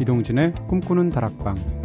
이동진의 꿈꾸는 다락방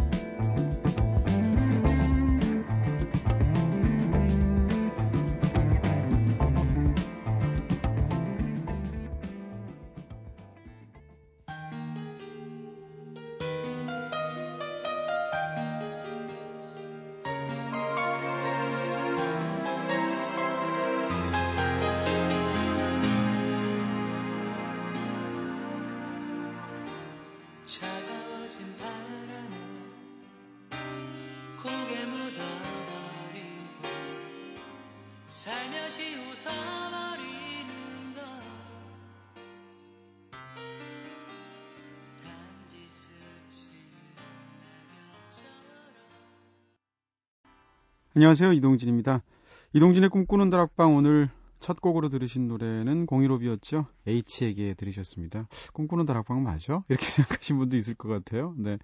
안녕하세요. 이동진입니다. 이동진의 꿈꾸는 다락방 오늘 첫 곡으로 들으신 노래는 015비였죠. H에게 들으셨습니다. 꿈꾸는 다락방 맞아? 이렇게 생각하신 분도 있을 것 같아요. 네.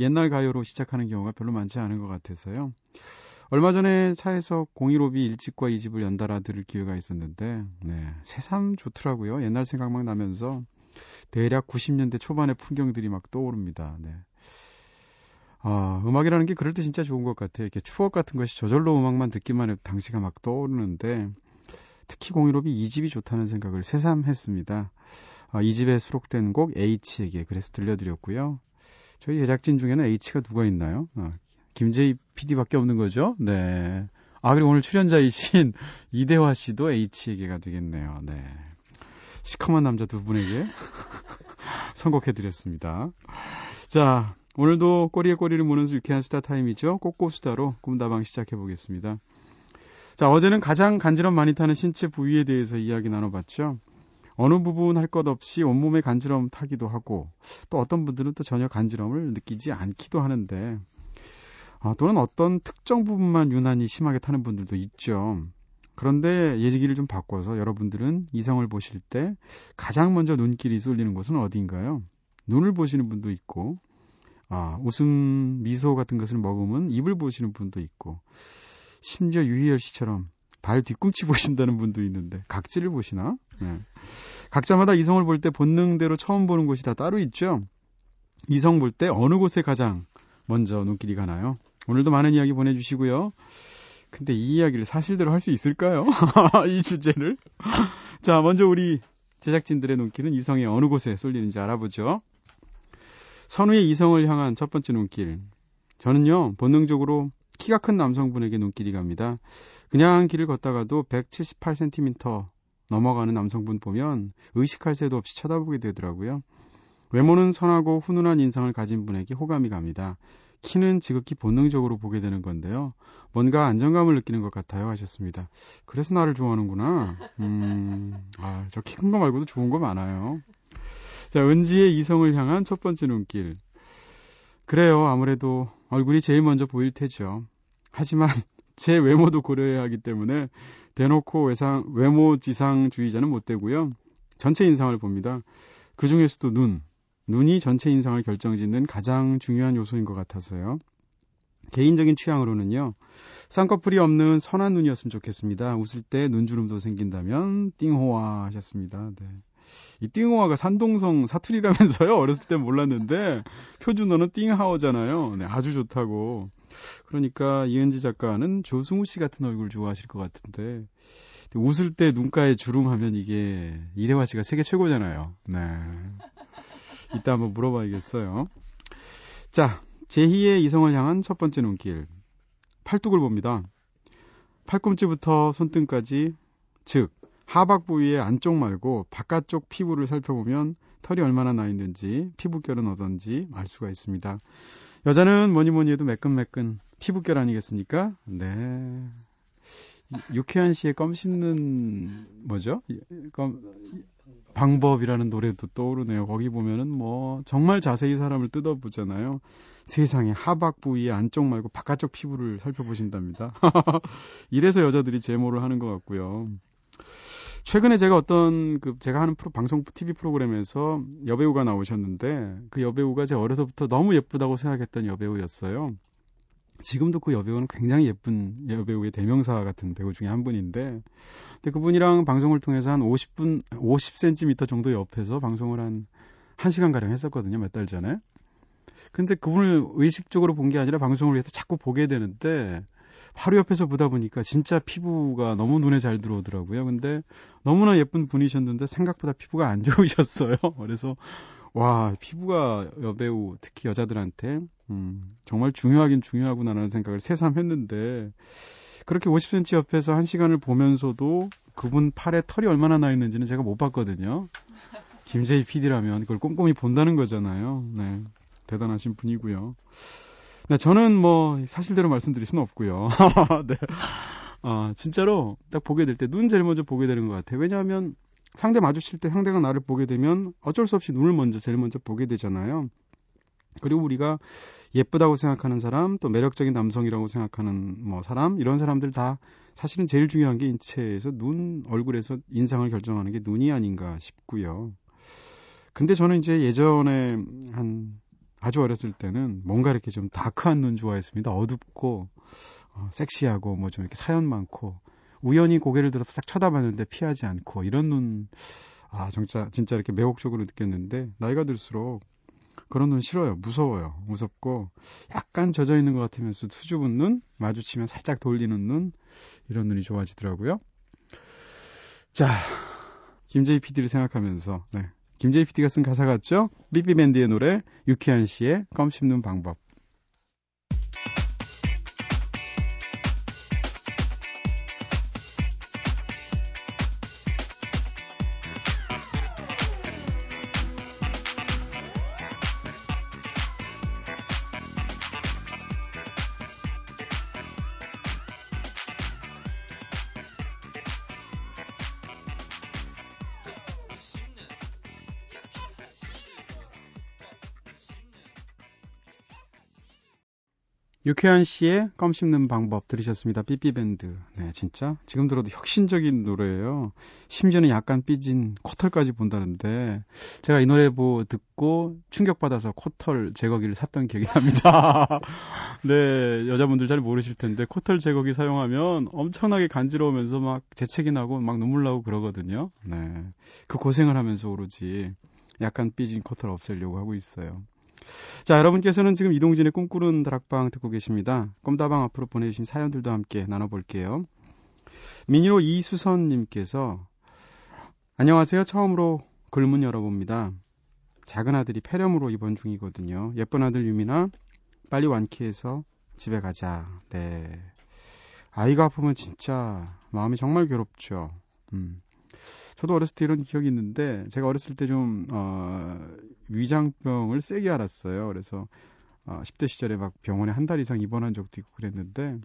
옛날 가요로 시작하는 경우가 별로 많지 않은 것 같아서요. 얼마 전에 차에서 015비 1집과 2집을 연달아 들을 기회가 있었는데, 네. 새삼 좋더라고요. 옛날 생각 막 나면서 대략 90년대 초반의 풍경들이 막 떠오릅니다. 네. 아, 음악이라는 게 그럴 때 진짜 좋은 것 같아요. 이렇게 추억 같은 것이 저절로 음악만 듣기만 해도 당시가 막 떠오르는데 특히 공유롭이 이 집이 좋다는 생각을 새삼 했습니다. 아, 이 집에 수록된 곡 H에게 그래서 들려드렸고요. 저희 제작진 중에는 H가 누가 있나요? 아, 김재희 PD밖에 없는 거죠? 네. 아, 그리고 오늘 출연자이신 이대화 씨도 H에게가 되겠네요. 네. 시커먼 남자 두 분에게 선곡해드렸습니다. 자, 오늘도 꼬리에 꼬리를 무는 유쾌한 수다 타임이죠. 꼬꼬수다로 꿈다방 시작해 보겠습니다. 자, 어제는 가장 간지럼 많이 타는 신체 부위에 대해서 이야기 나눠봤죠. 어느 부분 할 것 없이 온몸에 간지럼 타기도 하고, 또 어떤 분들은 또 전혀 간지럼을 느끼지 않기도 하는데, 아, 또는 어떤 특정 부분만 유난히 심하게 타는 분들도 있죠. 그런데 예지기를 좀 바꿔서 여러분들은 이성을 보실 때 가장 먼저 눈길이 쏠리는 곳은 어디인가요? 눈을 보시는 분도 있고, 아, 웃음 미소 같은 것을 먹으면 입을 보시는 분도 있고 심지어 유희열 씨처럼 발 뒤꿈치 보신다는 분도 있는데 각질을 보시나? 네. 각자마다 이성을 볼 때 본능대로 처음 보는 곳이 다 따로 있죠. 이성 볼 때 어느 곳에 가장 먼저 눈길이 가나요? 오늘도 많은 이야기 보내주시고요. 근데 이 이야기를 사실대로 할 수 있을까요? 이 주제를. 자, 먼저 우리 제작진들의 눈길은 이성의 어느 곳에 쏠리는지 알아보죠. 선우의 이성을 향한 첫 번째 눈길. 저는요, 본능적으로 키가 큰 남성분에게 눈길이 갑니다. 그냥 길을 걷다가도 178cm 넘어가는 남성분 보면 의식할 새도 없이 쳐다보게 되더라고요. 외모는 선하고 훈훈한 인상을 가진 분에게 호감이 갑니다. 키는 지극히 본능적으로 보게 되는 건데요. 뭔가 안정감을 느끼는 것 같아요 하셨습니다. 그래서 나를 좋아하는구나. 음, 아, 저 키 큰 거 말고도 좋은 거 많아요. 자, 은지의 이성을 향한 첫 번째 눈길. 그래요. 아무래도 얼굴이 제일 먼저 보일 테죠. 하지만 제 외모도 고려해야 하기 때문에 대놓고 외상, 외모 지상주의자는 못 되고요. 전체 인상을 봅니다. 그 중에서도 눈. 눈이 전체 인상을 결정짓는 가장 중요한 요소인 것 같아서요. 개인적인 취향으로는요. 쌍꺼풀이 없는 선한 눈이었으면 좋겠습니다. 웃을 때 눈주름도 생긴다면 띵호화 하셨습니다. 네. 이 띵호화가 산동성 사투리라면서요. 어렸을 땐 몰랐는데 표준어는 띵하오잖아요. 네, 아주 좋다고. 그러니까 이은지 작가는 조승우 씨 같은 얼굴 좋아하실 것 같은데 웃을 때 눈가에 주름 하면 이게 이대화 씨가 세계 최고잖아요. 네. 이따 한번 물어봐야겠어요. 자, 제희의 이성을 향한 첫 번째 눈길. 팔뚝을 봅니다. 팔꿈치부터 손등까지, 즉, 하박 부위의 안쪽 말고 바깥쪽 피부를 살펴보면 털이 얼마나 나 있는지 피부결은 어떤지 알 수가 있습니다. 여자는 뭐니 뭐니 해도 매끈매끈 피부결 아니겠습니까? 네. 유쾌한 씨의 껌 씹는 뭐죠? 껌 방법이라는 노래도 떠오르네요. 거기 보면은 뭐 정말 자세히 사람을 뜯어보잖아요. 세상에 하박 부위의 안쪽 말고 바깥쪽 피부를 살펴보신답니다. 이래서 여자들이 제모를 하는 것 같고요. 최근에 제가 어떤 그 제가 하는 프로, 방송 TV 프로그램에서 여배우가 나오셨는데 그 여배우가 제 어려서부터 너무 예쁘다고 생각했던 여배우였어요. 지금도 그 여배우는 굉장히 예쁜 여배우의 대명사 같은 배우 중에 한 분인데 근데 그분이랑 방송을 통해서 한 50분 50cm 정도 옆에서 방송을 한 1시간 가량 했었거든요. 몇 달 전에. 근데 그분을 의식적으로 본 게 아니라 방송을 위해서 자꾸 보게 되는데 바로 옆에서 보다 보니까 진짜 피부가 너무 눈에 잘 들어오더라고요. 근데 너무나 예쁜 분이셨는데 생각보다 피부가 안 좋으셨어요. 그래서 와 피부가 여배우 특히 여자들한테 음, 정말 중요하긴 중요하구나라는 생각을 새삼 했는데 그렇게 50cm 옆에서 한 시간을 보면서도 그분 팔에 털이 얼마나 나 있는지는 제가 못 봤거든요. 김재희 PD라면 그걸 꼼꼼히 본다는 거잖아요. 네. 대단하신 분이고요. 네, 저는 뭐 사실대로 말씀드릴 수는 없고요. 네. 아, 진짜로 딱 보게 될 때 눈 제일 먼저 보게 되는 것 같아요. 왜냐하면 상대 마주칠 때 상대가 나를 보게 되면 어쩔 수 없이 눈을 먼저 제일 먼저 보게 되잖아요. 그리고 우리가 예쁘다고 생각하는 사람, 또 매력적인 남성이라고 생각하는 뭐 사람, 이런 사람들 다 사실은 제일 중요한 게 인체에서 눈, 얼굴에서 인상을 결정하는 게 눈이 아닌가 싶고요. 근데 저는 이제 예전에 한 아주 어렸을 때는 뭔가 이렇게 좀 다크한 눈 좋아했습니다. 어둡고 어, 섹시하고 뭐 좀 이렇게 사연 많고 우연히 고개를 들어서 딱 쳐다봤는데 피하지 않고 이런 눈 아, 진짜 진짜 이렇게 매혹적으로 느꼈는데 나이가 들수록 그런 눈 싫어요. 무서워요. 무섭고 약간 젖어 있는 것 같으면서 수줍은 눈, 마주치면 살짝 돌리는 눈 이런 눈이 좋아지더라고요. 자, 김재희 PD를 생각하면서 네. 김재희 PD가 쓴 가사 같죠? 삐삐밴드의 노래 유쾌한 씨의 껌 씹는 방법 유쾌한 씨의 껌 씹는 방법 들으셨습니다. 삐삐밴드. 네, 진짜 지금 들어도 혁신적인 노래예요. 심지어는 약간 삐진 코털까지 본다는데 제가 이 노래 보 듣고 충격받아서 코털 제거기를 샀던 기억이 납니다. 네, 여자분들 잘 모르실 텐데 코털 제거기 사용하면 엄청나게 간지러우면서 막 재채기 나고 막 눈물 나고 그러거든요. 네. 그 고생을 하면서 오로지 약간 삐진 코털 없애려고 하고 있어요. 자, 여러분께서는 지금 이동진의 꿈꾸는 다락방 듣고 계십니다. 껌다방 앞으로 보내주신 사연들도 함께 나눠볼게요. 미니로 이수선님께서 안녕하세요. 처음으로 글문 열어봅니다. 작은 아들이 폐렴으로 입원 중이거든요. 예쁜 아들 유미나 빨리 완쾌해서 집에 가자. 네. 아이가 아프면 진짜 마음이 정말 괴롭죠. 음. 저도 어렸을 때 이런 기억이 있는데 제가 어렸을 때 좀 어, 위장병을 세게 앓았어요. 그래서 어, 10대 시절에 막 병원에 한 달 이상 입원한 적도 있고 그랬는데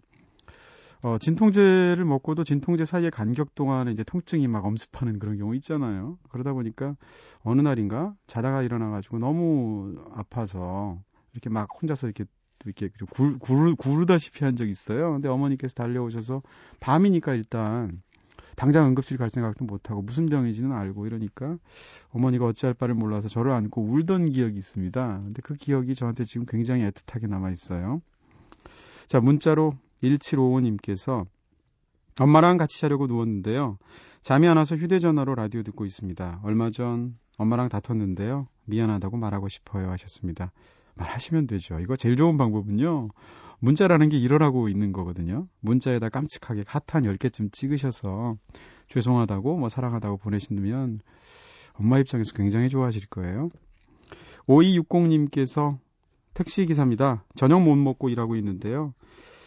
어, 진통제를 먹고도 진통제 사이에 간격 동안에 이제 통증이 막 엄습하는 그런 경우 있잖아요. 그러다 보니까 어느 날인가 자다가 일어나가지고 너무 아파서 이렇게 막 혼자서 이렇게 이렇게 구, 구, 구르다시피 한 적이 있어요. 근데 어머니께서 달려오셔서 밤이니까 일단 당장 응급실 갈 생각도 못하고 무슨 병인지는 알고 이러니까 어머니가 어찌할 바를 몰라서 저를 안고 울던 기억이 있습니다. 근데 그 기억이 저한테 지금 굉장히 애틋하게 남아 있어요. 자, 문자로 1755님께서 엄마랑 같이 자려고 누웠는데요. 잠이 안 와서 휴대전화로 라디오 듣고 있습니다. 얼마 전 엄마랑 다퉜는데요. 미안하다고 말하고 싶어요 하셨습니다. 말하시면 되죠. 이거 제일 좋은 방법은요. 문자라는 게 이러라고 있는 거거든요. 문자에다 깜찍하게 하트 한 10개쯤 찍으셔서 죄송하다고 뭐 사랑하다고 보내신다면 엄마 입장에서 굉장히 좋아하실 거예요. 5260님께서 택시 기사입니다. 저녁 못 먹고 일하고 있는데요.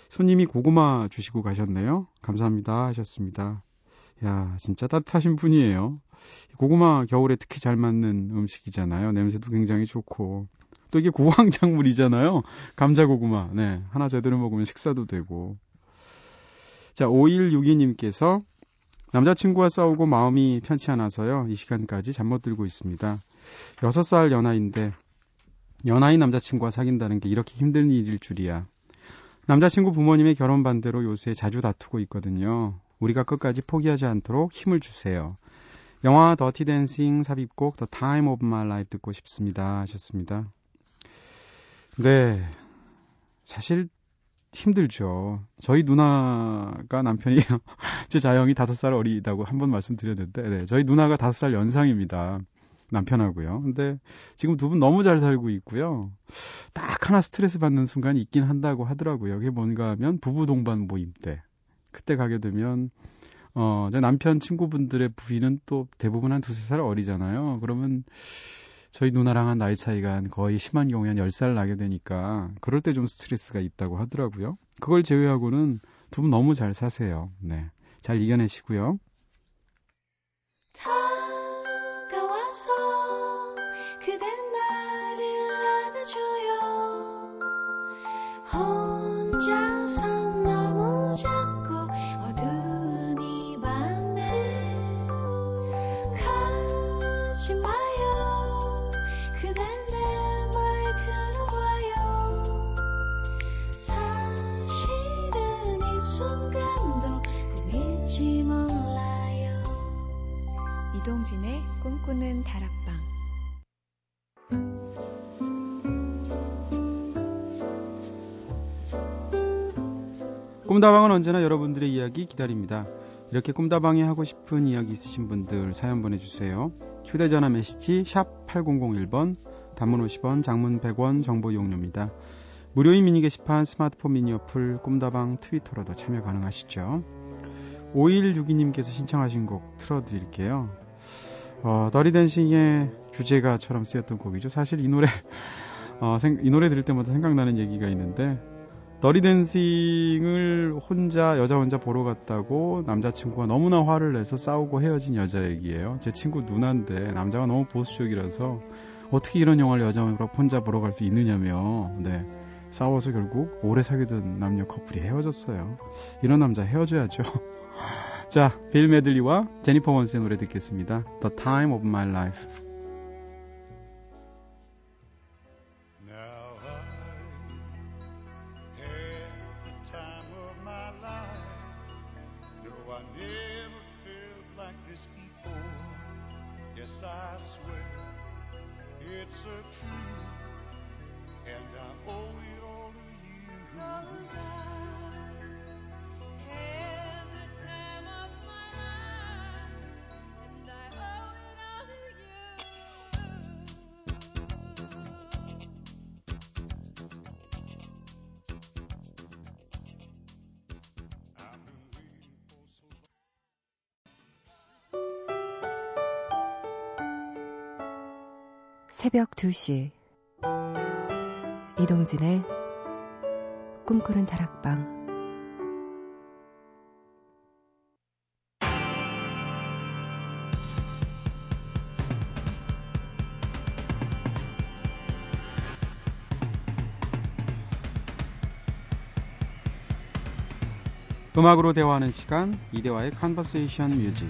손님이 고구마 주시고 가셨네요. 감사합니다 하셨습니다. 야, 진짜 따뜻하신 분이에요. 고구마 겨울에 특히 잘 맞는 음식이잖아요. 냄새도 굉장히 좋고. 또 이게 구황작물이잖아요. 감자 고구마. 네. 하나 제대로 먹으면 식사도 되고. 자, 5162님께서 남자친구와 싸우고 마음이 편치 않아서요. 이 시간까지 잠 못 들고 있습니다. 6살 연하인데 연하인 남자친구와 사귄다는 게 이렇게 힘든 일일 줄이야. 남자친구 부모님의 결혼 반대로 요새 자주 다투고 있거든요. 우리가 끝까지 포기하지 않도록 힘을 주세요. 영화 더티 댄싱 삽입곡 The Time of My Life 듣고 싶습니다 하셨습니다. 네. 사실 힘들죠. 저희 누나가 남편이 제 자영이 다섯 살 어리다고 한 번 말씀드렸는데, 네, 저희 누나가 다섯 살 연상입니다. 남편하고요. 근데 지금 두 분 너무 잘 살고 있고요. 딱 하나 스트레스 받는 순간이 있긴 한다고 하더라고요. 그게 뭔가 하면 부부 동반 모임 때. 그때 가게 되면 어, 제 남편 친구분들의 부인은 또 대부분 한 두세 살 어리잖아요. 그러면 저희 누나랑 한 나이 차이가 한 거의 심한 경우에 한 10살 나게 되니까 그럴 때 좀 스트레스가 있다고 하더라고요. 그걸 제외하고는 두 분 너무 잘 사세요. 네. 잘 이겨내시고요. 이동진 꿈다방은 언제나 여러분들의 이야기 기다립니다. 이렇게 꿈다방에 하고 싶은 이야기 있으신 분들 사연 보내주세요. 휴대전화 메시지 샵 8001번, 단문 50원, 장문 100원 정보 이용료입니다. 무료인 미니 게시판 스마트폰 미니 어플 꿈다방 트위터로도 참여 가능하시죠. 5162님께서 신청하신 곡 틀어드릴게요. 어, 더리 댄싱의 주제가처럼 쓰였던 곡이죠. 사실 이 노래, 어, 생, 이 노래 들을 때마다 생각나는 얘기가 있는데, 더티 댄싱을 혼자, 여자 혼자 보러 갔다고 남자친구가 너무나 화를 내서 싸우고 헤어진 여자 얘기예요. 제 친구 누나인데, 남자가 너무 보수적이라서, 어떻게 이런 영화를 여자 혼자 보러 갈 수 있느냐며, 네. 싸워서 결국 오래 사귀던 남녀 커플이 헤어졌어요. 이런 남자 헤어져야죠. 자, 빌 메들리와 제니퍼 원스의 노래 듣겠습니다. The Time of My Life. 새벽 2시. 이동진의 꿈꾸는 다락방. 음악으로 대화하는 시간 이대화의 컨버세이션 뮤직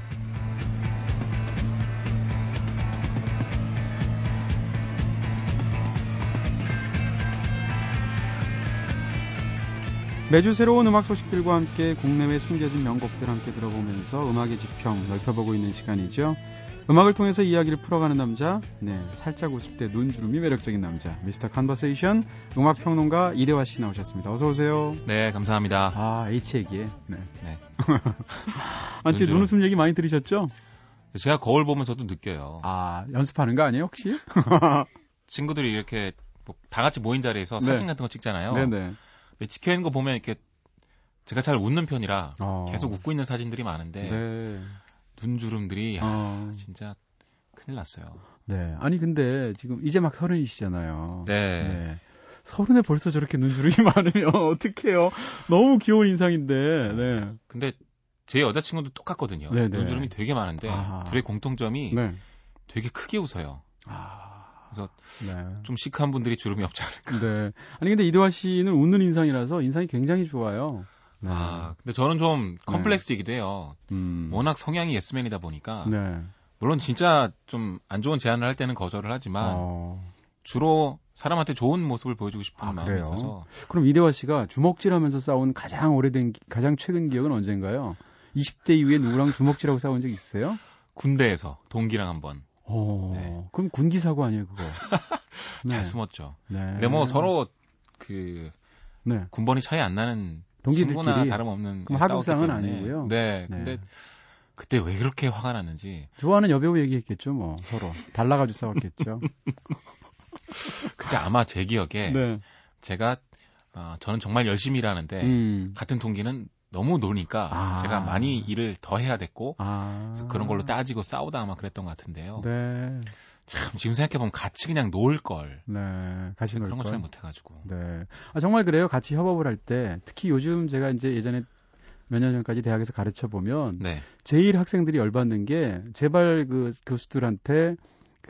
매주 새로운 음악 소식들과 함께 국내외 숨겨진 명곡들 함께 들어보면서 음악의 지평 넓혀보고 있는 시간이죠. 음악을 통해서 이야기를 풀어가는 남자, 네, 살짝 웃을 때 눈주름이 매력적인 남자, 미스터 컨버세이션 음악 평론가 이대화 씨 나오셨습니다. 어서 오세요. 네, 감사합니다. 아, H 얘기에. 네. 네. 아, 제 눈웃음 얘기 많이 들으셨죠? 제가 거울 보면서도 느껴요. 아, 연습하는 거 아니에요, 혹시? 친구들이 이렇게 뭐 다 같이 모인 자리에서 사진 네. 같은 거 찍잖아요. 네네. 찍혀 있는 거 보면 이렇게 제가 잘 웃는 편이라 어. 계속 웃고 있는 사진들이 많은데 네. 눈주름들이 어. 아, 진짜 큰일 났어요. 네. 아니 근데 지금 이제 막 서른이시잖아요. 네. 네. 서른에 벌써 저렇게 눈주름이 많으면 어떡해요. 너무 귀여운 인상인데. 네. 근데 제 여자친구도 똑같거든요. 네네. 네. 눈주름이 되게 많은데 아. 둘의 공통점이 네. 되게 크게 웃어요. 아. 그래서 네. 좀 시크한 분들이 주름이 없지 않을까. 네. 아니 근데 이대화 씨는 웃는 인상이라서 인상이 굉장히 좋아요. 네. 아, 근데 저는 좀 네. 컴플렉스이기도 해요. 음. 워낙 성향이 예스맨이다 보니까. 네. 물론 진짜 좀 안 좋은 제안을 할 때는 거절을 하지만 어. 주로 사람한테 좋은 모습을 보여주고 싶은 아, 마음이 그래요? 있어서. 그럼 이대화 씨가 주먹질하면서 싸운 가장 오래된 가장 최근 기억은 언젠가요? 20대 이후에 누구랑 주먹질하고 싸운 적 있어요? 군대에서 동기랑 한번. 어, 네. 그럼 군기 사고 아니에요, 그거? 네. 잘 숨었죠. 네. 근데 뭐 서로 그 네. 군번이 차이 안 나는 동기들끼리 친구나 다름없는 그럼 하극상은 아니고요. 네. 네. 근데 그때 왜 그렇게 화가 났는지. 좋아하는 여배우 얘기했겠죠, 뭐 서로 달라가지고 싸웠겠죠. 그때 아마 제 기억에 네. 제가 어, 저는 정말 열심히 일하는데 음. 같은 동기는 너무 노니까 아. 제가 많이 일을 더 해야 됐고 아. 그런 걸로 따지고 싸우다 아마 그랬던 것 같은데요. 네. 참 지금 생각해 보면 같이 그냥 놀 걸. 네, 같이 놀 그런 걸 잘 못해가지고. 네. 아 정말 그래요. 같이 협업을 할 때 특히 요즘 제가 이제 예전에 몇 년 전까지 대학에서 가르쳐 보면 네. 제일 학생들이 열받는 게 제발 그 교수들한테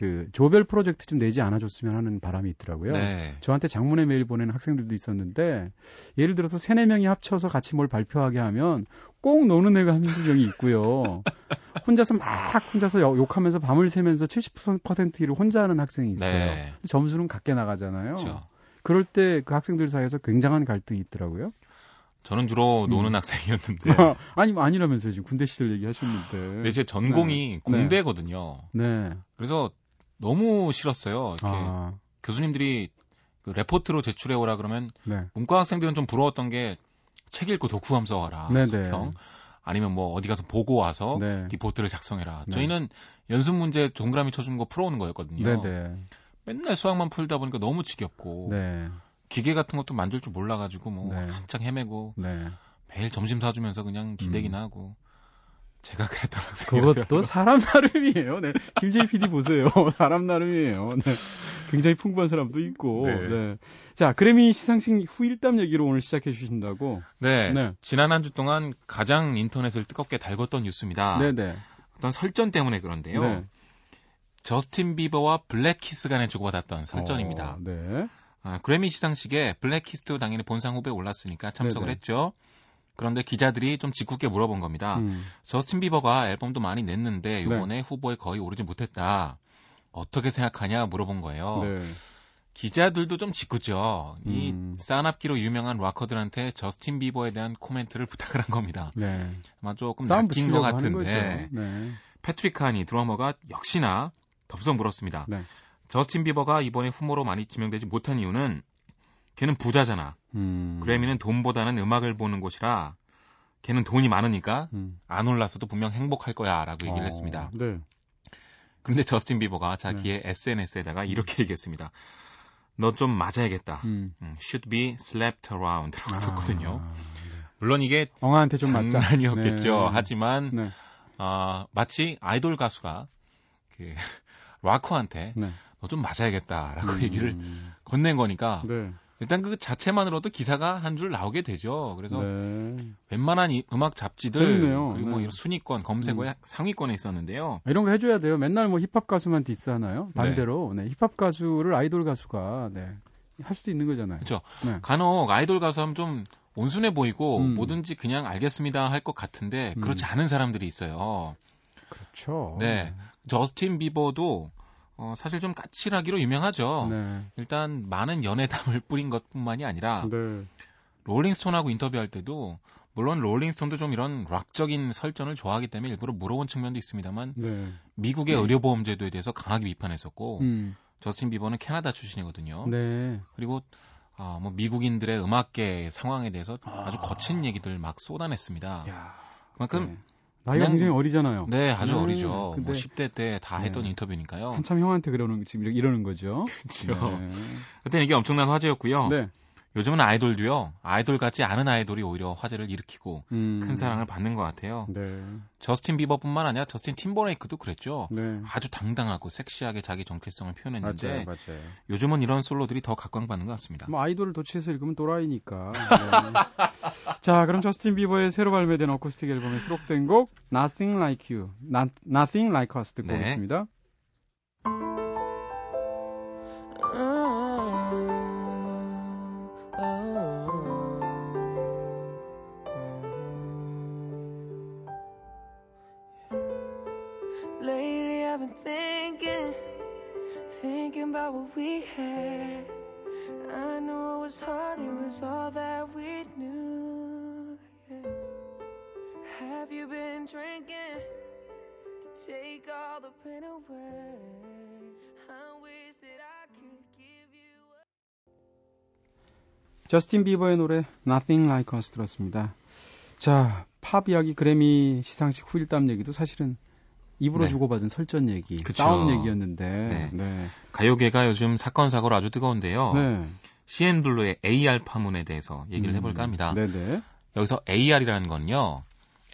그 조별 프로젝트 좀 내지 않아줬으면 하는 바람이 있더라고요. 네. 저한테 장문의 메일 보내는 학생들도 있었는데 예를 들어서 세네 명이 합쳐서 같이 뭘 발표하게 하면 꼭 노는 애가 한두 명이 있고요. 혼자서 막 혼자서 욕하면서 밤을 새면서 70%를 혼자 하는 학생이 있어요. 네. 점수는 같게 나가잖아요. 그렇죠. 그럴 때 그 학생들 사이에서 굉장한 갈등이 있더라고요. 저는 주로 노는 음. 학생이었는데. 아니, 아니라면서요. 지금 군대 시절 얘기 하셨는데. 근데 제 전공이 네. 공대거든요. 네. 그래서 너무 싫었어요. 이렇게 아. 교수님들이 그 레포트로 제출해 오라 그러면 네. 문과 학생들은 좀 부러웠던 게 책 읽고 독후감 써와라. 네네. 아니면 뭐 어디 가서 보고 와서 네. 리포트를 작성해라. 네. 저희는 연습 문제 동그라미 쳐주는 거 풀어오는 거였거든요. 네네. 맨날 수학만 풀다 보니까 너무 지겹고 네. 기계 같은 것도 만들 줄 몰라가지고 뭐 네. 한창 헤매고 네. 매일 점심 사주면서 그냥 기대기나 음. 하고 제가 그랬던 학생이요. 그것도 사람 나름이에요. 네. 김재희 PD 보세요. 사람 나름이에요. 네. 굉장히 풍부한 사람도 있고. 네. 네. 자, 그래미 시상식 후일담 얘기로 오늘 시작해 주신다고. 네. 네. 지난 한 주 동안 가장 인터넷을 뜨겁게 달궜던 뉴스입니다. 네네. 네. 어떤 설전 때문에 그런데요. 네. 저스틴 비버와 블랙키스 간에 주고받았던 설전입니다. 어, 네. 아, 그래미 시상식에 블랙키스도 당연히 본상 후보에 올랐으니까 참석을 네네. 했죠. 그런데 기자들이 좀 짓궂게 물어본 겁니다. 음. 저스틴 비버가 앨범도 많이 냈는데 이번에 네. 후보에 거의 오르지 못했다. 어떻게 생각하냐 물어본 거예요. 네. 기자들도 좀 짓궂죠. 음. 이 싸납기로 유명한 락커들한테 저스틴 비버에 대한 코멘트를 부탁을 한 겁니다. 네. 아마 조금 낚인 것 같은데 네. 패트릭 카니 드러머가 역시나 덥석 물었습니다. 네. 저스틴 비버가 이번에 후보로 많이 지명되지 못한 이유는 걔는 부자잖아. 음. 그래미는 돈보다는 음악을 보는 곳이라 걔는 돈이 많으니까 음. 안 올랐어도 분명 행복할 거야라고 얘기를 어, 했습니다. 네. 그런데 저스틴 비버가 자기의 네. SNS에다가 이렇게 얘기했습니다. 너 좀 맞아야겠다. 음. 음. Should be slapped around라고 아, 썼거든요. 네. 물론 이게 엉아한테 좀 장난이었겠죠. 네. 하지만 네. 어, 마치 아이돌 가수가 그 락커한테 네. 너좀 맞아야겠다라고 음. 얘기를 건넨 거니까 네. 일단 그 자체만으로도 기사가 한 줄 나오게 되죠. 그래서 네. 웬만한 이 음악 잡지들 재밌네요. 그리고 뭐 네. 이런 순위권 검색어에 음. 상위권에 있었는데요. 이런 거 해줘야 돼요. 맨날 뭐 힙합 가수만 디스하나요? 네. 반대로 네. 힙합 가수를 아이돌 가수가 네. 할 수도 있는 거잖아요. 그렇죠. 네. 간혹 아이돌 가수 하면 좀 온순해 보이고 음. 뭐든지 그냥 알겠습니다 할 것 같은데 그렇지 음. 않은 사람들이 있어요. 그렇죠. 네. 저스틴 비버도 어, 사실 좀 까칠하기로 유명하죠. 네. 일단 많은 연애담을 뿌린 것뿐만이 아니라 네. 롤링스톤하고 인터뷰할 때도 물론 롤링스톤도 좀 이런 락적인 설전을 좋아하기 때문에 일부러 물어본 측면도 있습니다만 네. 미국의 네. 의료보험 제도에 대해서 강하게 비판했었고 음. 저스틴 비버는 캐나다 출신이거든요. 네. 그리고 어, 뭐 미국인들의 음악계 상황에 대해서 아. 주 거친 얘기들 막 쏟아냈습니다. 야. 그만큼 네. 나이가 굉장히 어리잖아요. 네, 아주 네, 어리죠. 뭐 10대 때 다 했던 네. 인터뷰니까요. 한참 형한테 그러는 지금 이러는 거죠. 그렇죠. 네. 그때는 이게 엄청난 화제였고요. 네. 요즘은 아이돌도요. 아이돌 같지 않은 아이돌이 오히려 화제를 일으키고 음. 큰 사랑을 받는 것 같아요. 네. 저스틴 비버뿐만 아니라 저스틴 팀버레이크도 그랬죠. 네. 아주 당당하고 섹시하게 자기 정체성을 표현했는데 맞아요, 맞아요. 요즘은 이런 솔로들이 더 각광받는 것 같습니다. 뭐 아이돌을 도치해서 읽으면 또라이니까. 네. 자, 그럼 저스틴 비버의 새로 발매된 어쿠스틱 앨범에 수록된 곡 Nothing Like You, Not, Nothing Like Us 듣고 네. 오겠습니다. 저스틴 비버의 노래 Nothing Like Us 들었습니다. 자, 팝 이야기 그래미 시상식 후일담 얘기도 사실은 입으로 네. 주고받은 설전 얘기, 그쵸. 싸움 얘기였는데 네. 네. 가요계가 요즘 사건 사고로 아주 뜨거운데요. 네. CN블루의 AR 파문에 대해서 얘기를 음. 해볼까 합니다. 네네. 여기서 AR이라는 건요,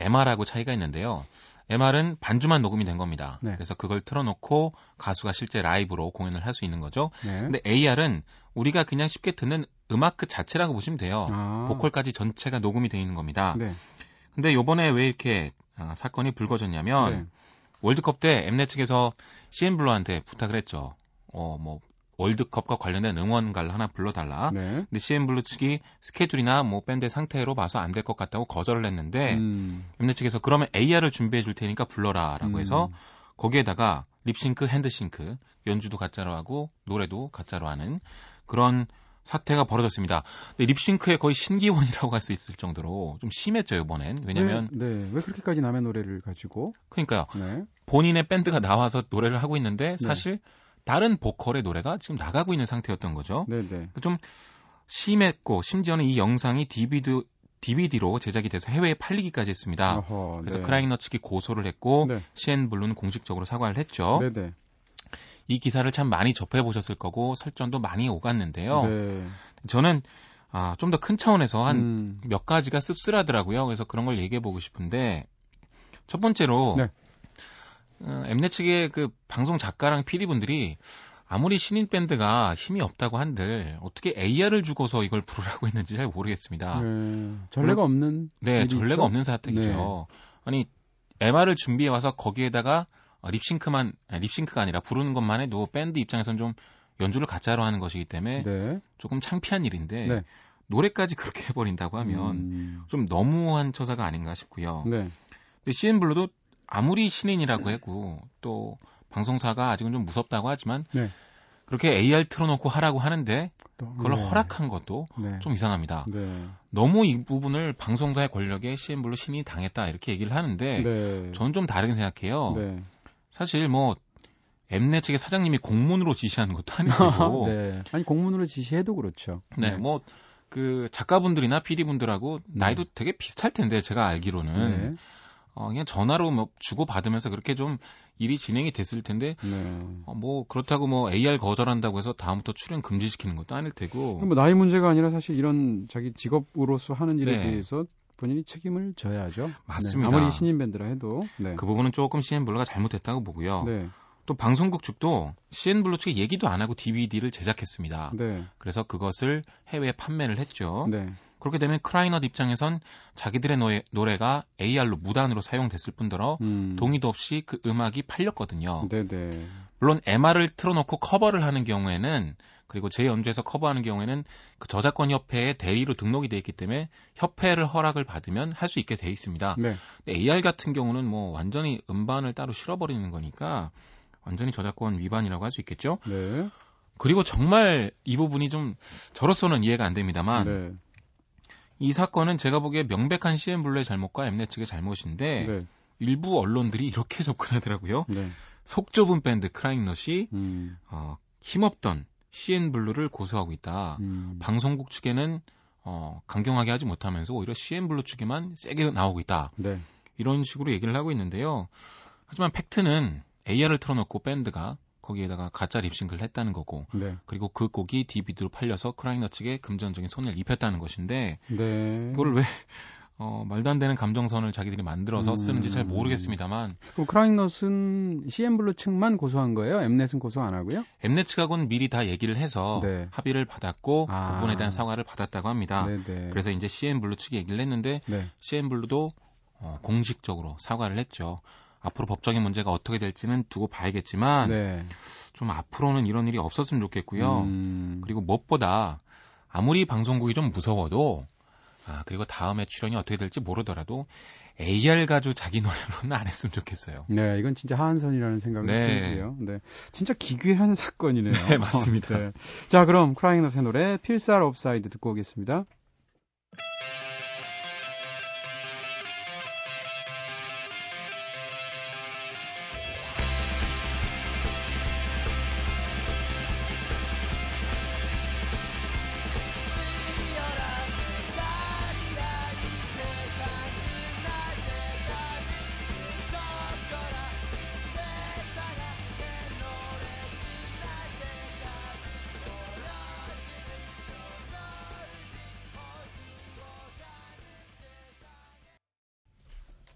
MR하고 차이가 있는데요. MR은 반주만 녹음이 된 겁니다. 네. 그래서 그걸 틀어놓고 가수가 실제 라이브로 공연을 할 수 있는 거죠. 네. 근데 AR은 우리가 그냥 쉽게 듣는 음악 그 자체라고 보시면 돼요. 아. 보컬까지 전체가 녹음이 되어 있는 겁니다. 네. 근데 요번에 왜 이렇게 아, 사건이 불거졌냐면 네. 월드컵 때 엠넷 측에서 CN블루한테 부탁을 했죠. 어, 뭐 월드컵과 관련된 응원가를 하나 불러달라. 네. 근데 CN블루 측이 스케줄이나 뭐 밴드 상태로 봐서 안 될 것 같다고 거절을 했는데 음. 엠넷 측에서 그러면 AR을 준비해 줄 테니까 불러라라고 음. 해서 거기에다가 립싱크, 핸드싱크, 연주도 가짜로 하고 노래도 가짜로 하는 그런 사태가 벌어졌습니다. 근데 립싱크의 거의 신기원이라고 할 수 있을 정도로 좀 심했죠 이번엔. 왜냐면 네, 네. 왜 그렇게까지 남의 노래를 가지고? 그러니까요. 네. 본인의 밴드가 나와서 노래를 하고 있는데 네. 사실 네. 다른 보컬의 노래가 지금 나가고 있는 상태였던 거죠. 네네. 네. 좀 심했고 심지어는 이 영상이 DVD DVD로 제작이 돼서 해외에 팔리기까지 했습니다. 어허, 그래서 네. 크라잉너 측이 고소를 했고 네. CN블루는 공식적으로 사과를 했죠. 네네. 이 기사를 참 많이 접해 보셨을 거고 설전도 많이 오갔는데요. 네. 저는 아, 좀 더 큰 차원에서 한몇 음. 가지가 씁쓸하더라고요. 그래서 그런 걸 얘기해 보고 싶은데 첫 번째로 네. 어, 엠넷 측의 그 방송 작가랑 PD분들이 아무리 신인 밴드가 힘이 없다고 한들 어떻게 AR을 주고서 이걸 부르라고 했는지 잘 모르겠습니다. 네, 전례가 없는 네 전례가 있죠? 없는 사택이죠. 네. 아니 MR을 준비해 와서 거기에다가 립싱크만 아니, 립싱크가 아니라 부르는 것만 해도 밴드 입장에선 좀 연주를 가짜로 하는 것이기 때문에 네. 조금 창피한 일인데 네. 노래까지 그렇게 해버린다고 하면 음. 좀 너무한 처사가 아닌가 싶고요. 네. 근데 CN블루도 아무리 신인이라고 했고 또 방송사가 아직은 좀 무섭다고 하지만 네. 그렇게 AR 틀어놓고 하라고 하는데 그걸 네. 허락한 것도 네. 좀 이상합니다. 네. 너무 이 부분을 방송사의 권력에 CN블루 신인이 당했다 이렇게 얘기를 하는데 네. 저는 좀 다르게 생각해요. 네. 사실 뭐 엠넷 측의 사장님이 공문으로 지시하는 것도 아니고 네. 아니 공문으로 지시해도 그렇죠. 네, 뭐 그 작가분들이나 PD분들하고 나이도 되게 비슷할 텐데 제가 알기로는 어, 그냥 전화로 뭐 주고 받으면서 그렇게 좀 일이 진행이 됐을 텐데 네. 어, 뭐 그렇다고 뭐 AR 거절한다고 해서 다음부터 출연 금지시키는 것도 아닐 테고 뭐 나이 문제가 아니라 사실 이런 자기 직업으로서 하는 일에 네. 대해서 본인이 책임을 져야죠. 맞습니다. 네. 아무리 신인 밴드라 해도 네. 그 부분은 조금 CN블루가 잘못했다고 보고요. 네. 또 방송국 측도 CN블루 측에 얘기도 안 하고 DVD를 제작했습니다. 네. 그래서 그것을 해외에 판매를 했죠. 네. 그렇게 되면 크라잉넛 입장에선 자기들의 노래, 노래가 AR로 무단으로 사용됐을 뿐더러 음. 동의도 없이 그 음악이 팔렸거든요. 네네. 네. 물론 MR을 틀어놓고 커버를 하는 경우에는 그리고 제 연주에서 커버하는 경우에는 그 저작권 협회에 대리로 등록이 돼 있기 때문에 협회를 허락을 받으면 할 수 있게 돼 있습니다. 네. AR 같은 경우는 뭐 완전히 음반을 따로 실어버리는 거니까 완전히 저작권 위반이라고 할 수 있겠죠. 네. 그리고 정말 이 부분이 좀 저로서는 이해가 안 됩니다만 네. 이 사건은 제가 보기에 명백한 CN블루의 잘못과 엠넷 측의 잘못인데 네. 일부 언론들이 이렇게 접근하더라고요. 네. 속 좁은 밴드 크라잉넛이 음. 어, 힘없던 CN블루를 고소하고 있다. 음. 방송국 측에는 어, 강경하게 하지 못하면서 오히려 CN블루 측에만 세게 나오고 있다. 네. 이런 식으로 얘기를 하고 있는데요. 하지만 팩트는 AR을 틀어놓고 밴드가 거기에다가 가짜 립싱크를 했다는 거고 네. 그리고 그 곡이 DVD로 팔려서 크라잉넛 측에 금전적인 손해를 입혔다는 것인데 네. 그걸 왜 어, 말도 안 되는 감정선을 자기들이 만들어서 음. 쓰는지 잘 모르겠습니다만. 그 크라잉넛은 CN블루 측만 고소한 거예요? 엠넷은 고소 안 하고요? 엠넷 측하고는 미리 다 얘기를 해서 네. 합의를 받았고 아. 그 부분에 대한 사과를 받았다고 합니다. 네네. 네. 그래서 이제 CN블루 측이 얘기를 했는데 네. CN블루도 어, 공식적으로 사과를 했죠. 앞으로 법적인 문제가 어떻게 될지는 두고 봐야겠지만 네. 좀 앞으로는 이런 일이 없었으면 좋겠고요. 음. 그리고 무엇보다 아무리 방송국이 좀 무서워도 아 그리고 다음에 출연이 어떻게 될지 모르더라도 AR 가지고 자기 노래로는 안 했으면 좋겠어요. 네, 이건 진짜 하한선이라는 생각이 네. 들고요. 네, 진짜 기괴한 사건이네요. 네, 맞습니다. 네. 자, 그럼 크라잉넛의 노래 필살 오프사이드 듣고 오겠습니다.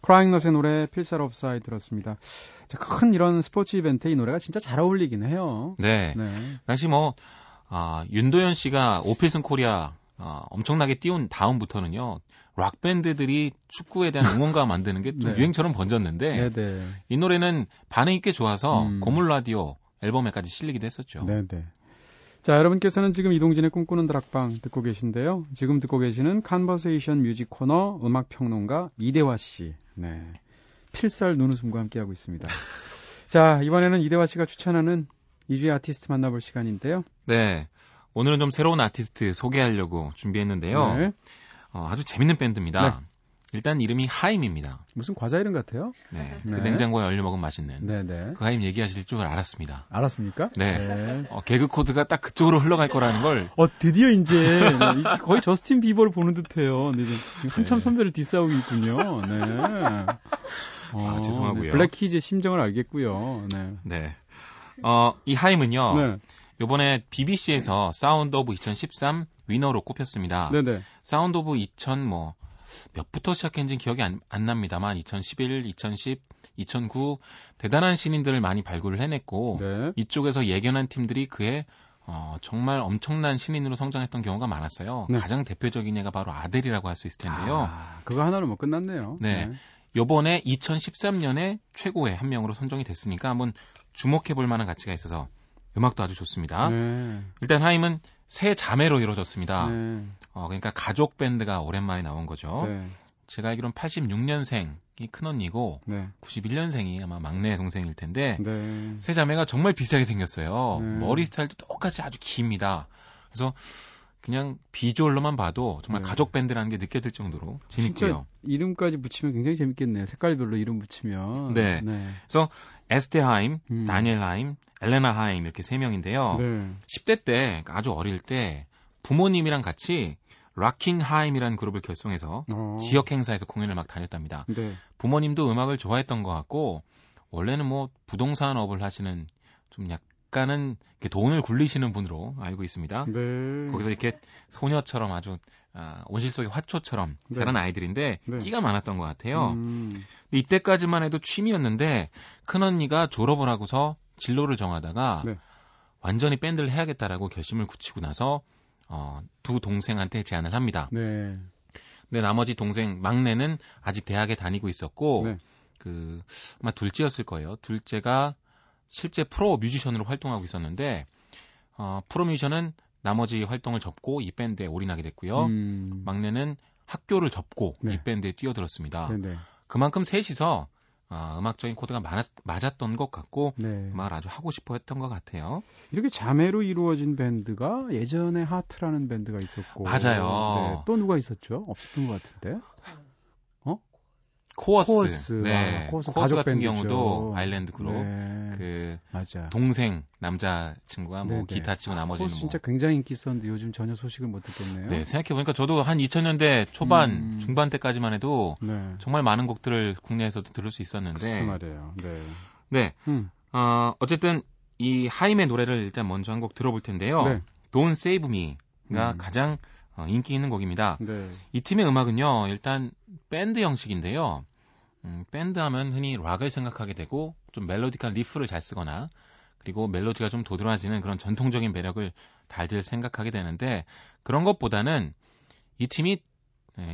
크라잉넛의 노래 필살 오프사이드 들었습니다. 큰 이런 스포츠 이벤트에 이 노래가 진짜 잘 어울리긴 해요. 네. 네. 당시 뭐 아, 윤도현 씨가 오 필승 코리아 어, 엄청나게 띄운 다음부터는요. 락 밴드들이 축구에 대한 응원가 만드는 게좀 네. 유행처럼 번졌는데 네네. 네. 이 노래는 반응이 꽤 좋아서 음. 고물 라디오 앨범에까지 실리기도 했었죠. 네네. 네. 자, 여러분께서는 지금 이동진의 꿈꾸는 다락방 듣고 계신데요. 지금 듣고 계시는 Conversation Music 코너 음악 평론가 이대화 씨. 네. 필살 눈웃음과 함께하고 있습니다. 자, 이번에는 이대화 씨가 추천하는 이주의 아티스트 만나볼 시간인데요. 네. 오늘은 좀 새로운 아티스트 소개하려고 준비했는데요. 네. 어, 아주 재밌는 밴드입니다. 네. 일단 이름이 하임입니다. 무슨 과자 이름 같아요? 네. 네. 그 냉장고에 얼려 먹으면 맛있는. 네네. 네. 그 하임 얘기하실 줄 알았습니다. 알았습니까? 네. 네. 어, 개그 코드가 딱 그쪽으로 흘러갈 거라는 걸. 어, 드디어 이제 거의 저스틴 비버를 보는 듯해요. 네, 지금 한참 네. 선배를 뒤싸우고 있군요. 네. 어, 아, 죄송하고요. 네. 블랙키즈의 심정을 알겠고요. 네. 네. 어, 이 하임은요. 네. 요번에 BBC에서 Sound of 2013 winner로 꼽혔습니다. 네네. Sound of 2000 뭐 몇부터 시작했는지 기억이 안, 안 납니다만 2011, 2010, 2009 대단한 신인들을 많이 발굴을 해냈고 네. 이쪽에서 예견한 팀들이 그에 어, 정말 엄청난 신인으로 성장했던 경우가 많았어요. 네. 가장 대표적인 예가 바로 아델이라고 할 수 있을 텐데요. 아, 그거 하나로 뭐 끝났네요. 네. 네. 요번에 2013년에 최고의 한 명으로 선정이 됐으니까 한번 주목해 볼 만한 가치가 있어서 음악도 아주 좋습니다. 네. 일단 하임은 세 자매로 이루어졌습니다. 네. 어, 그러니까 가족 밴드가 오랜만에 나온 거죠. 네. 제가 알기로는 86년생이 큰언니고 네. 91년생이 아마 막내 동생일 텐데 네. 세 자매가 정말 비슷하게 생겼어요. 네. 머리 스타일도 똑같이 아주 깁니다. 그래서 그냥 비주얼로만 봐도 정말 네. 가족 밴드라는 게 느껴질 정도로 재밌고요. 이름까지 붙이면 굉장히 재밌겠네요. 색깔별로 이름 붙이면. 네. 네. 그래서 에스테 하임, 음. 다니엘 하임, 엘레나 하임 이렇게 세 명인데요. 네. 10대 때 아주 어릴 때 부모님이랑 같이 락킹 하임이라는 그룹을 결성해서 어. 지역 행사에서 공연을 막 다녔답니다. 네. 부모님도 음악을 좋아했던 것 같고 원래는 뭐 부동산 업을 하시는 좀 약, 약간은 돈을 굴리시는 분으로 알고 있습니다. 네. 거기서 이렇게 소녀처럼 아주 아, 온실 속의 화초처럼 네. 자란 아이들인데 네. 끼가 많았던 것 같아요. 음. 이때까지만 해도 취미였는데 큰 언니가 졸업을 하고서 진로를 정하다가 네. 완전히 밴드를 해야겠다라고 결심을 굳히고 나서 어, 두 동생한테 제안을 합니다. 네. 근데 나머지 동생 막내는 아직 대학에 다니고 있었고 네. 그 아마 둘째였을 거예요. 둘째가 실제 프로 뮤지션으로 활동하고 있었는데 어, 프로 뮤지션은 나머지 활동을 접고 이 밴드에 올인하게 됐고요. 음. 막내는 학교를 접고 네. 이 밴드에 뛰어들었습니다. 네네. 그만큼 셋이서 어, 음악적인 코드가 많았, 맞았던 것 같고 네. 음악을 아주 하고 싶어 했던 것 같아요. 이렇게 자매로 이루어진 밴드가 예전에 하트라는 밴드가 있었고 맞아요. 네, 또 누가 있었죠? 없었던 것 같은데. 코어스. 코어스. 네. 아, 코어스, 코어스 같은 밴드죠. 경우도 아일랜드 그룹. 네. 그 맞아. 동생 남자 친구가 뭐 네네. 기타 치고 나머지는 코어스 뭐. 진짜 굉장히 인기 있었는데 요즘 전혀 소식을 못 듣겠네요. 네, 생각해 보니까 저도 한 2000년대 초반, 음. 중반 때까지만 해도 네. 정말 많은 곡들을 국내에서도 들을 수 있었는데. 그 말이에요. 네. 네. 음. 어, 어쨌든 이 하임의 노래를 일단 먼저 한 곡 들어볼 텐데요. 네. Don't Save Me가 음. 가장 어, 인기 있는 곡입니다. 네. 이 팀의 음악은요, 일단 밴드 형식인데요. 음, 밴드 하면 흔히 락을 생각하게 되고 좀 melodical riff를 잘 쓰거나 그리고 멜로디가 좀 도드라지는 그런 전통적인 매력을 다들 생각하게 되는데 그런 것보다는 이 팀이 예,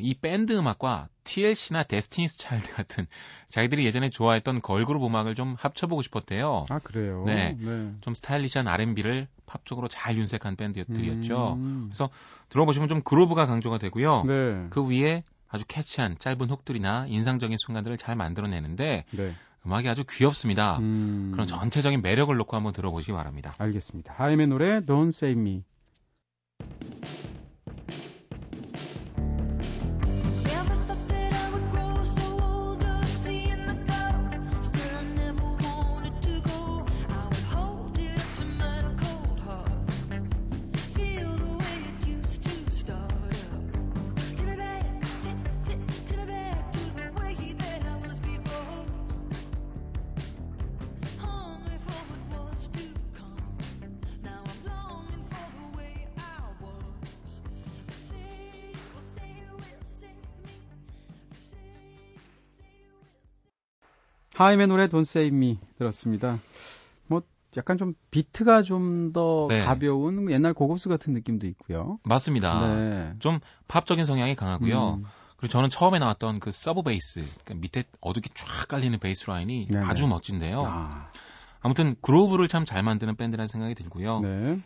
이 밴드 음악과 TLC나 데스티니스 차일드 같은 자기들이 예전에 좋아했던 걸그룹 음악을 좀 합쳐보고 싶었대요. 아 그래요? 네, 네. 좀 스타일리시한 R&B를 팝 쪽으로 잘 윤색한 밴드들이었죠. 음. 그래서 들어보시면 좀 그루브가 강조가 되고요. 네. 그 위에 아주 캐치한 짧은 훅들이나 인상적인 순간들을 잘 만들어내는데 네. 음악이 아주 귀엽습니다. 음... 그런 전체적인 매력을 놓고 한번 들어보시기 바랍니다. 알겠습니다. 하임의 노래 Don't Save Me. 하임의 노래 Don't Save Me 들었습니다. 뭐 약간 좀 비트가 좀더 네. 가벼운 옛날 고고스 같은 느낌도 있고요. 맞습니다. 네. 좀 팝적인 성향이 강하고요. 음. 그리고 저는 처음에 나왔던 그 sub bass, 그러니까 밑에 어둡게 쫙 깔리는 베이스 라인이 네네. 아주 멋진데요. 아. 무튼 그루브를 참 잘 만드는 밴드라는 생각이 들고요. 네.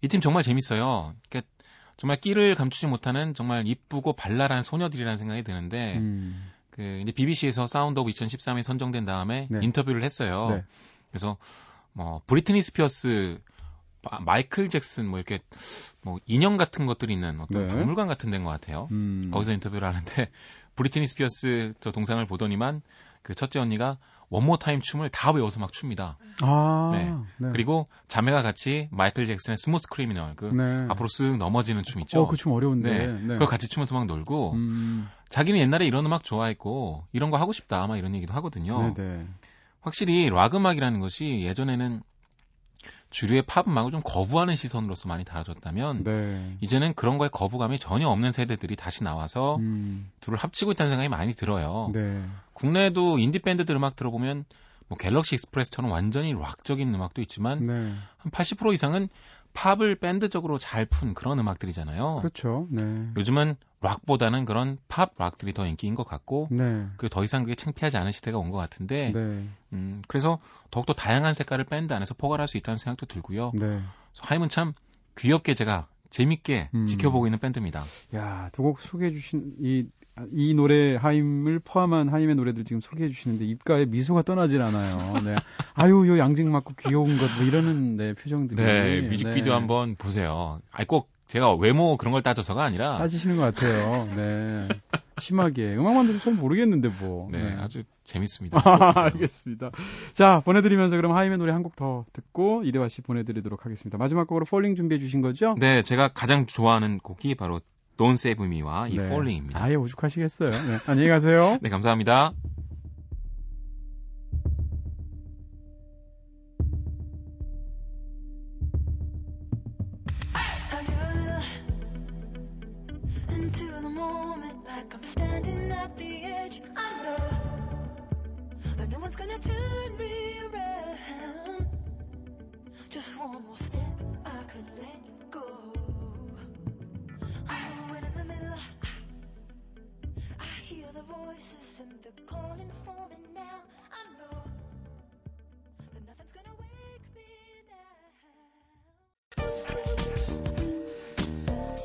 이팀 정말 재밌어요. 그러니까 정말 끼를 감추지 못하는 정말 이쁘고 발랄한 소녀들이라는 생각이 드는데 음. 그 이제 BBC에서 Sound of 2013에 선정된 다음에 네. 인터뷰를 했어요. 네. 그래서 뭐 브리트니 스피어스 마이클 잭슨 뭐 이렇게 뭐 인형 같은 것들이 있는 어떤 네. 박물관 같은 데인 것 같아요. 음. 거기서 인터뷰를 하는데 브리트니 스피어스 저 동상을 보더니만 그 첫째 언니가 one more time 춤을 다 외워서 막 춥니다. 아, 네. 네. 그리고 자매가 같이 마이클 잭슨의 Smooth Criminal 그 네. 앞으로 쓱 넘어지는 춤 있죠. 어, 그 춤 어려운데. 네. 네. 그거 같이 추면서 막 놀고 음. 자기는 옛날에 이런 음악 좋아했고 이런 거 하고 싶다 아마 이런 얘기도 하거든요. 네, 네. 확실히 락 음악이라는 것이 예전에는 주류의 팝 음악을 좀 거부하는 시선으로서 많이 다뤄졌다면 네. 이제는 그런 거에 거부감이 전혀 없는 세대들이 다시 나와서 음. 둘을 합치고 있다는 생각이 많이 들어요. 네. 국내에도 인디 밴드들 음악 들어보면 뭐 갤럭시 익스프레스처럼 완전히 락적인 음악도 있지만 네. 한80% 이상은 팝을 밴드적으로 잘 푼 그런 음악들이잖아요. 그렇죠. 네. 요즘은 락보다는 그런 팝 락들이 더 인기인 것 같고, 네. 그리고 더 이상 그게 창피하지 않은 시대가 온 것 같은데, 네. 음, 그래서 더욱더 다양한 색깔을 밴드 안에서 포괄할 수 있다는 생각도 들고요. 네. 하임은 참 귀엽게 제가 재밌게 음. 지켜보고 있는 밴드입니다. 야, 두 곡 소개해 주신 이 이 노래 하임을 포함한 하임의 노래들 지금 소개해 주시는데 입가에 미소가 떠나질 않아요. 네. 아유, 요 양직 맞고 귀여운 것 뭐 이러는 네, 표정들이. 네, 뮤직비디오 네. 한번 보세요. 아니 꼭 제가 외모 그런 걸 따져서가 아니라 따지시는 것 같아요. 네. 심하게 음악만 들으면 잘 모르겠는데 뭐. 네, 네. 아주 재밌습니다. 아, 알겠습니다. 자, 보내드리면서 그럼 하임의 노래 한 곡 더 듣고 이대화 씨 보내드리도록 하겠습니다. 마지막 곡으로 폴링 준비해 주신 거죠? 네, 제가 가장 좋아하는 곡이 바로 Don't Save Me와 이 네. Falling입니다. 아예 오죽하시겠어요. 네. 안녕히 가세요. 네, 감사합니다.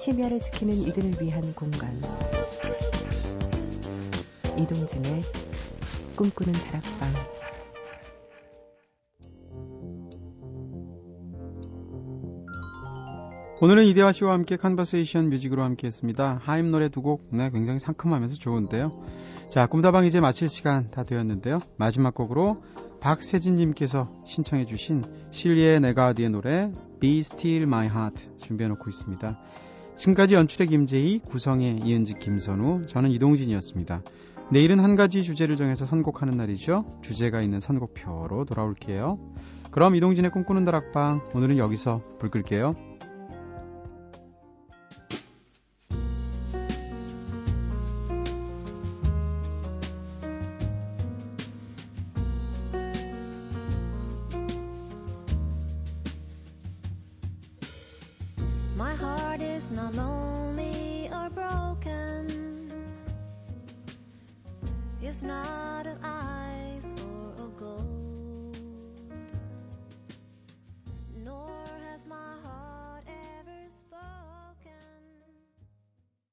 심야를 지키는 이들을 위한 공간. 이동진의 꿈꾸는 다락방. 오늘은 이대화 씨와 함께 컨버세이션 뮤직으로 함께 했습니다. 하임 노래 두 곡, 네, 굉장히 상큼하면서 좋은데요. 자, 꿈다방 이제 마칠 시간 다 되었는데요. 마지막 곡으로 박세진님께서 신청해주신 실리의 네가디의 노래 Be Still My Heart 준비해놓고 있습니다. 지금까지 연출의 김재희, 구성의 이은지, 김선우, 저는 이동진이었습니다. 내일은 한 가지 주제를 정해서 선곡하는 날이죠. 주제가 있는 선곡표로 돌아올게요. 그럼 이동진의 꿈꾸는 다락방 오늘은 여기서 불 끌게요.